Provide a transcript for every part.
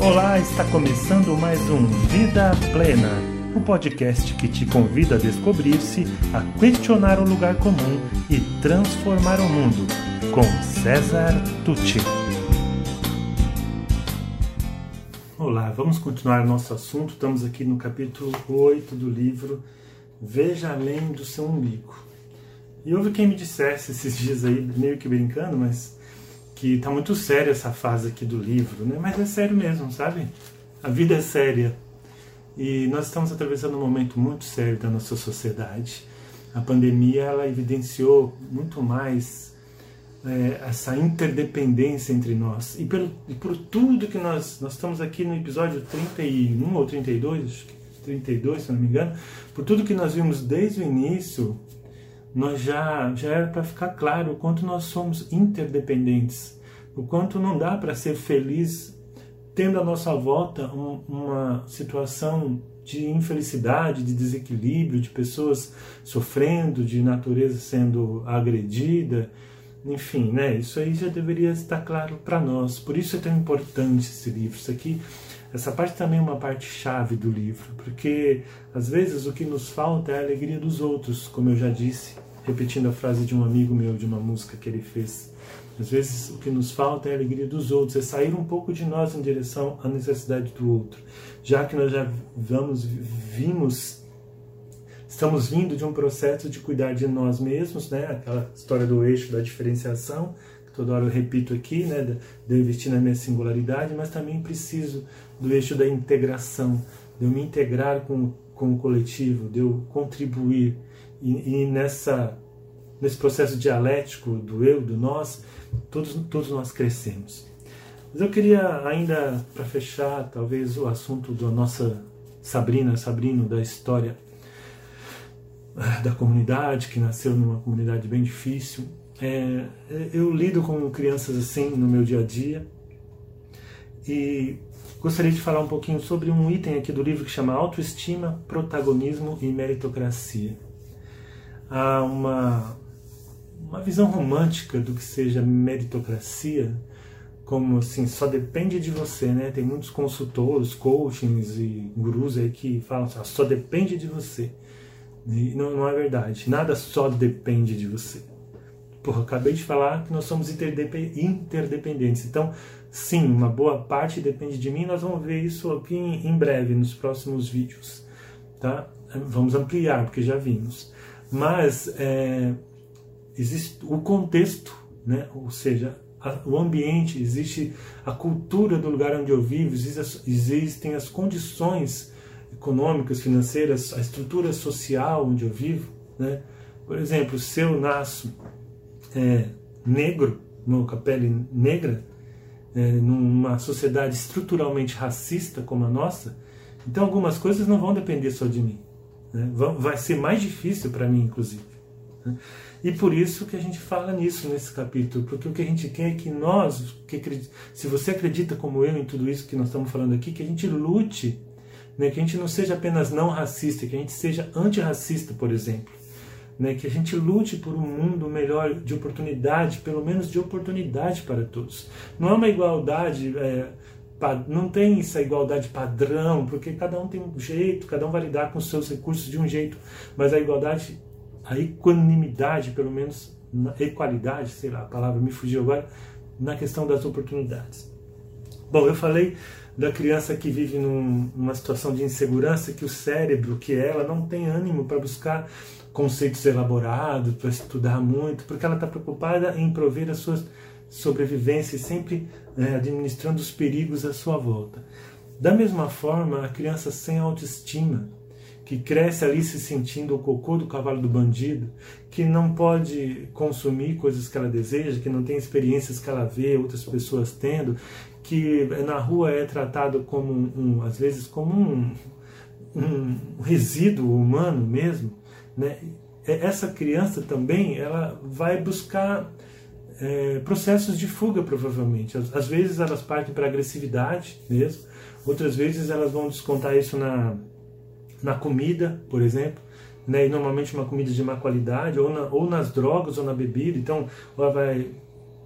Olá, está começando mais um Vida Plena, o um podcast que te convida a descobrir-se, a questionar o lugar comum e transformar o mundo, com César Tucci. Olá, vamos continuar nosso assunto. Estamos aqui no capítulo 8 do livro Veja Além do Seu Umbigo. E houve quem me dissesse esses dias aí, meio que brincando, mas que tá muito séria essa fase aqui do livro, né? Mas é sério mesmo, sabe? A vida é séria. E nós estamos atravessando um momento muito sério da nossa sociedade. A pandemia ela evidenciou muito mais é, essa interdependência entre nós. E, pelo, e por tudo que nós. Nós estamos aqui no episódio 31 ou 32, 32, se não me engano. Por tudo que nós vimos desde o início, nós já, já era para ficar claro o quanto nós somos interdependentes, o quanto não dá para ser feliz tendo à nossa volta um, uma situação de infelicidade, de desequilíbrio, de pessoas sofrendo, de natureza sendo agredida, enfim, né? Isso aí já deveria estar claro para nós. Por isso é tão importante esse livro. Isso aqui, essa parte também é uma parte chave do livro, porque às vezes o que nos falta é a alegria dos outros, como eu já disse repetindo a frase de um amigo meu, de uma música que ele fez. Às vezes o que nos falta é a alegria dos outros, é sair um pouco de nós em direção à necessidade do outro. Já que nós já vamos, vimos, estamos vindo de um processo de cuidar de nós mesmos, né? aquela história do eixo da diferenciação, que toda hora eu repito aqui, né? de eu investir na minha singularidade, mas também preciso do eixo da integração, de eu me integrar com, com o coletivo, de eu contribuir e, e, nessa, nesse processo dialético do eu, do nós, todos, todos nós crescemos. Mas eu queria ainda, para fechar, talvez o assunto da nossa Sabrina, Sabrino, da história da comunidade, que nasceu numa comunidade bem difícil. É, eu lido com crianças assim no meu dia a dia e gostaria de falar um pouquinho sobre um item aqui do livro que chama Autoestima, Protagonismo e Meritocracia há uma, uma visão romântica do que seja meritocracia, como assim, só depende de você, né? Tem muitos consultores, coachings e gurus aí que falam assim, só depende de você. E não, não é verdade. Nada só depende de você. Porra, acabei de falar que nós somos interdependentes. Então, sim, uma boa parte depende de mim. Nós vamos ver isso aqui em breve, nos próximos vídeos. Tá? Vamos ampliar, porque já vimos mas é, existe o contexto, né? ou seja, a, o ambiente, existe a cultura do lugar onde eu vivo, existe, existem as condições econômicas, financeiras, a estrutura social onde eu vivo. Né? Por exemplo, se eu nasço é, negro, com a pele negra, é, numa sociedade estruturalmente racista como a nossa, então algumas coisas não vão depender só de mim. Né? Vai ser mais difícil para mim, inclusive. Né? E por isso que a gente fala nisso nesse capítulo, porque o que a gente quer é que nós, que se você acredita como eu em tudo isso que nós estamos falando aqui, que a gente lute, né? que a gente não seja apenas não racista, que a gente seja antirracista, por exemplo. Né, que a gente lute por um mundo melhor de oportunidade, pelo menos de oportunidade para todos. Não é uma igualdade é, não tem essa igualdade padrão, porque cada um tem um jeito, cada um vai lidar com os seus recursos de um jeito, mas a igualdade, a equanimidade, pelo menos, equalidade, sei lá, a palavra me fugiu agora, na questão das oportunidades. Bom, eu falei da criança que vive num, numa situação de insegurança, que o cérebro, que ela, não tem ânimo para buscar conceitos elaborados, para estudar muito, porque ela está preocupada em prover as suas sobrevivência e sempre é, administrando os perigos à sua volta. Da mesma forma, a criança sem autoestima, que cresce ali se sentindo o cocô do cavalo do bandido, que não pode consumir coisas que ela deseja, que não tem experiências que ela vê outras pessoas tendo, que na rua é tratado como um, às vezes como um, um resíduo humano mesmo, né? Essa criança também ela vai buscar é, processos de fuga, provavelmente. Às, às vezes elas partem para agressividade mesmo, outras vezes elas vão descontar isso na, na comida, por exemplo, né, e normalmente uma comida de má qualidade, ou, na, ou nas drogas ou na bebida. Então, ela vai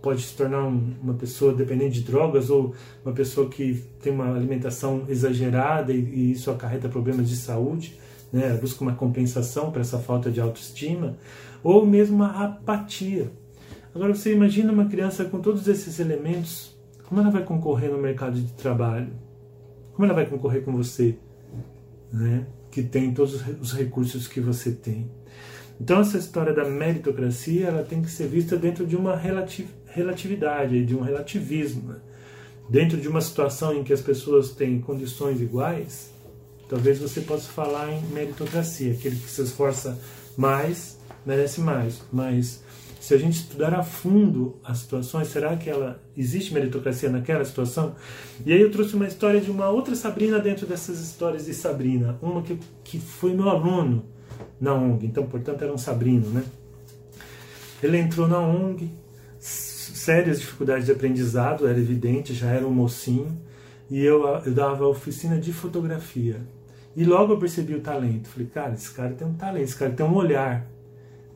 pode se tornar um, uma pessoa dependente de drogas ou uma pessoa que tem uma alimentação exagerada e, e isso acarreta problemas de saúde, né? busca uma compensação para essa falta de autoestima, ou mesmo uma apatia. Agora você imagina uma criança com todos esses elementos, como ela vai concorrer no mercado de trabalho? Como ela vai concorrer com você, né? que tem todos os recursos que você tem? Então essa história da meritocracia ela tem que ser vista dentro de uma relatividade, de um relativismo. Né? Dentro de uma situação em que as pessoas têm condições iguais, talvez você possa falar em meritocracia. Aquele que se esforça mais merece mais. Mas se a gente estudar a fundo as situações, será que ela existe meritocracia naquela situação? E aí eu trouxe uma história de uma outra Sabrina dentro dessas histórias de Sabrina, uma que, que foi meu aluno na ONG, então portanto era um Sabrino, né? Ele entrou na ONG, sérias dificuldades de aprendizado, era evidente, já era um mocinho, e eu, eu dava oficina de fotografia. E logo eu percebi o talento. Falei, cara, esse cara tem um talento, esse cara tem um olhar.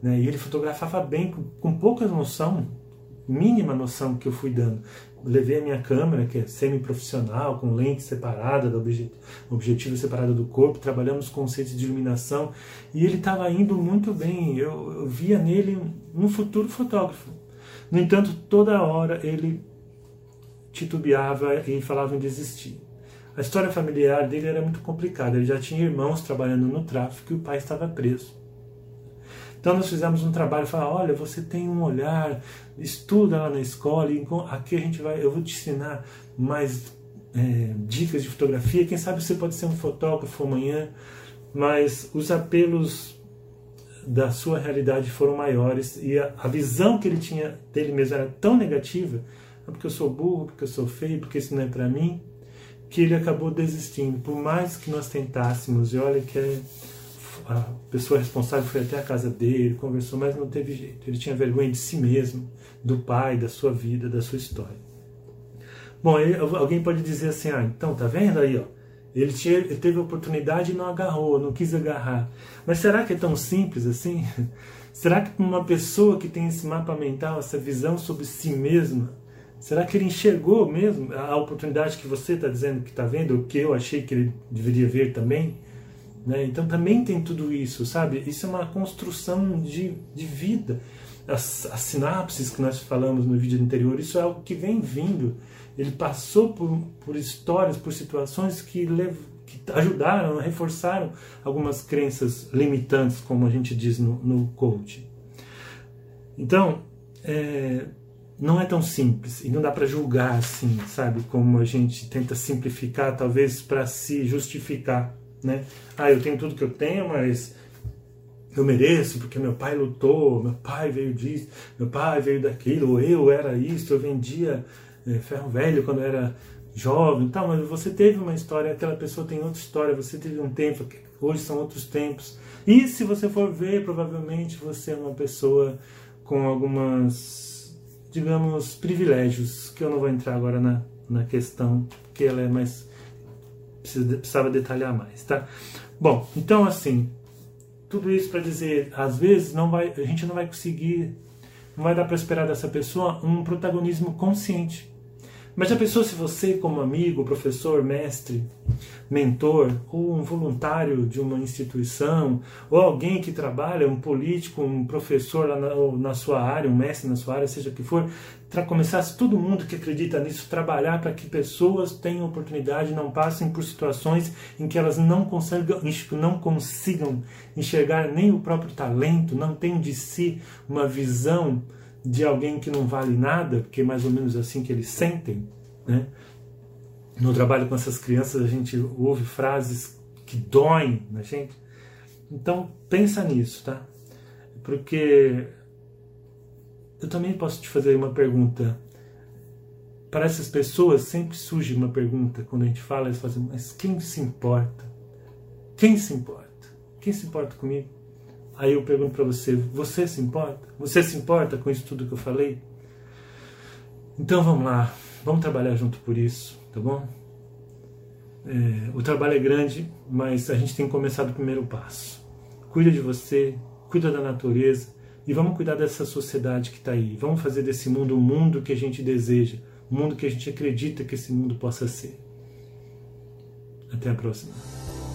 Né? E ele fotografava bem, com, com pouca noção, mínima noção que eu fui dando. levei a minha câmera, que é semi-profissional, com lente separada, do objetivo, objetivo separado do corpo, trabalhamos conceitos de iluminação, e ele estava indo muito bem. Eu, eu via nele um futuro fotógrafo. No entanto, toda hora ele titubeava e falava em desistir. A história familiar dele era muito complicada. Ele já tinha irmãos trabalhando no tráfico e o pai estava preso. Então nós fizemos um trabalho, falar, olha, você tem um olhar, estuda lá na escola, e aqui a gente vai, eu vou te ensinar mais é, dicas de fotografia. Quem sabe você pode ser um fotógrafo amanhã, mas os apelos da sua realidade foram maiores e a, a visão que ele tinha dele mesmo era tão negativa, ah, porque eu sou burro, porque eu sou feio, porque isso não é para mim, que ele acabou desistindo. Por mais que nós tentássemos, e olha que é a pessoa responsável foi até a casa dele, conversou, mas não teve jeito. Ele tinha vergonha de si mesmo, do pai, da sua vida, da sua história. Bom, alguém pode dizer assim: ah, então tá vendo aí, ó. Ele, tinha, ele teve oportunidade e não agarrou, não quis agarrar. Mas será que é tão simples assim? Será que uma pessoa que tem esse mapa mental, essa visão sobre si mesma, será que ele enxergou mesmo a oportunidade que você está dizendo que está vendo, o que eu achei que ele deveria ver também? Né? Então também tem tudo isso, sabe? Isso é uma construção de, de vida. As, as sinapses que nós falamos no vídeo anterior, isso é algo que vem vindo. Ele passou por, por histórias, por situações que, lev, que ajudaram, reforçaram algumas crenças limitantes, como a gente diz no, no coaching. Então, é, não é tão simples e não dá para julgar assim, sabe? Como a gente tenta simplificar, talvez para se justificar né? Ah, eu tenho tudo que eu tenho, mas eu mereço porque meu pai lutou, meu pai veio disso, meu pai veio daquilo, eu era isso, eu vendia é, ferro velho quando eu era jovem, tá, mas você teve uma história, aquela pessoa tem outra história, você teve um tempo, hoje são outros tempos. E se você for ver, provavelmente você é uma pessoa com algumas, digamos, privilégios, que eu não vou entrar agora na, na questão, porque ela é mais precisava detalhar mais, tá? Bom, então assim, tudo isso para dizer, às vezes não vai, a gente não vai conseguir, não vai dar para esperar dessa pessoa um protagonismo consciente. Mas já pensou se você, como amigo, professor, mestre, mentor, ou um voluntário de uma instituição, ou alguém que trabalha, um político, um professor na, na sua área, um mestre na sua área, seja o que for, começasse todo mundo que acredita nisso trabalhar para que pessoas tenham oportunidade, não passem por situações em que elas não consigam, não consigam enxergar nem o próprio talento, não tenham de si uma visão de alguém que não vale nada, porque é mais ou menos assim que eles sentem, né? No trabalho com essas crianças a gente ouve frases que doem na gente. Então pensa nisso, tá? Porque eu também posso te fazer uma pergunta. Para essas pessoas sempre surge uma pergunta quando a gente fala, eles fazem, mas quem se importa? Quem se importa? Quem se importa comigo? Aí eu pergunto para você: você se importa? Você se importa com isso tudo que eu falei? Então vamos lá, vamos trabalhar junto por isso, tá bom? É, o trabalho é grande, mas a gente tem que começar do primeiro passo. Cuida de você, cuida da natureza, E vamos cuidar dessa sociedade que está aí. Vamos fazer desse mundo o mundo que a gente deseja, o mundo que a gente acredita que esse mundo possa ser. Até a próxima.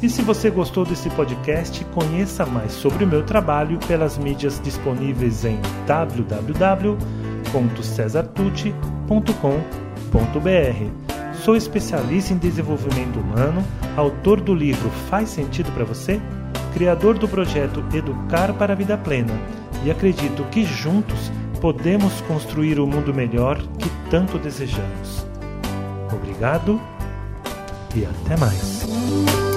E se você gostou desse podcast, conheça mais sobre o meu trabalho pelas mídias disponíveis em www.cesartucci.com.br. Sou especialista em desenvolvimento humano, autor do livro Faz Sentido para Você? Criador do projeto Educar para a Vida Plena e acredito que juntos podemos construir o mundo melhor que tanto desejamos. Obrigado e até mais.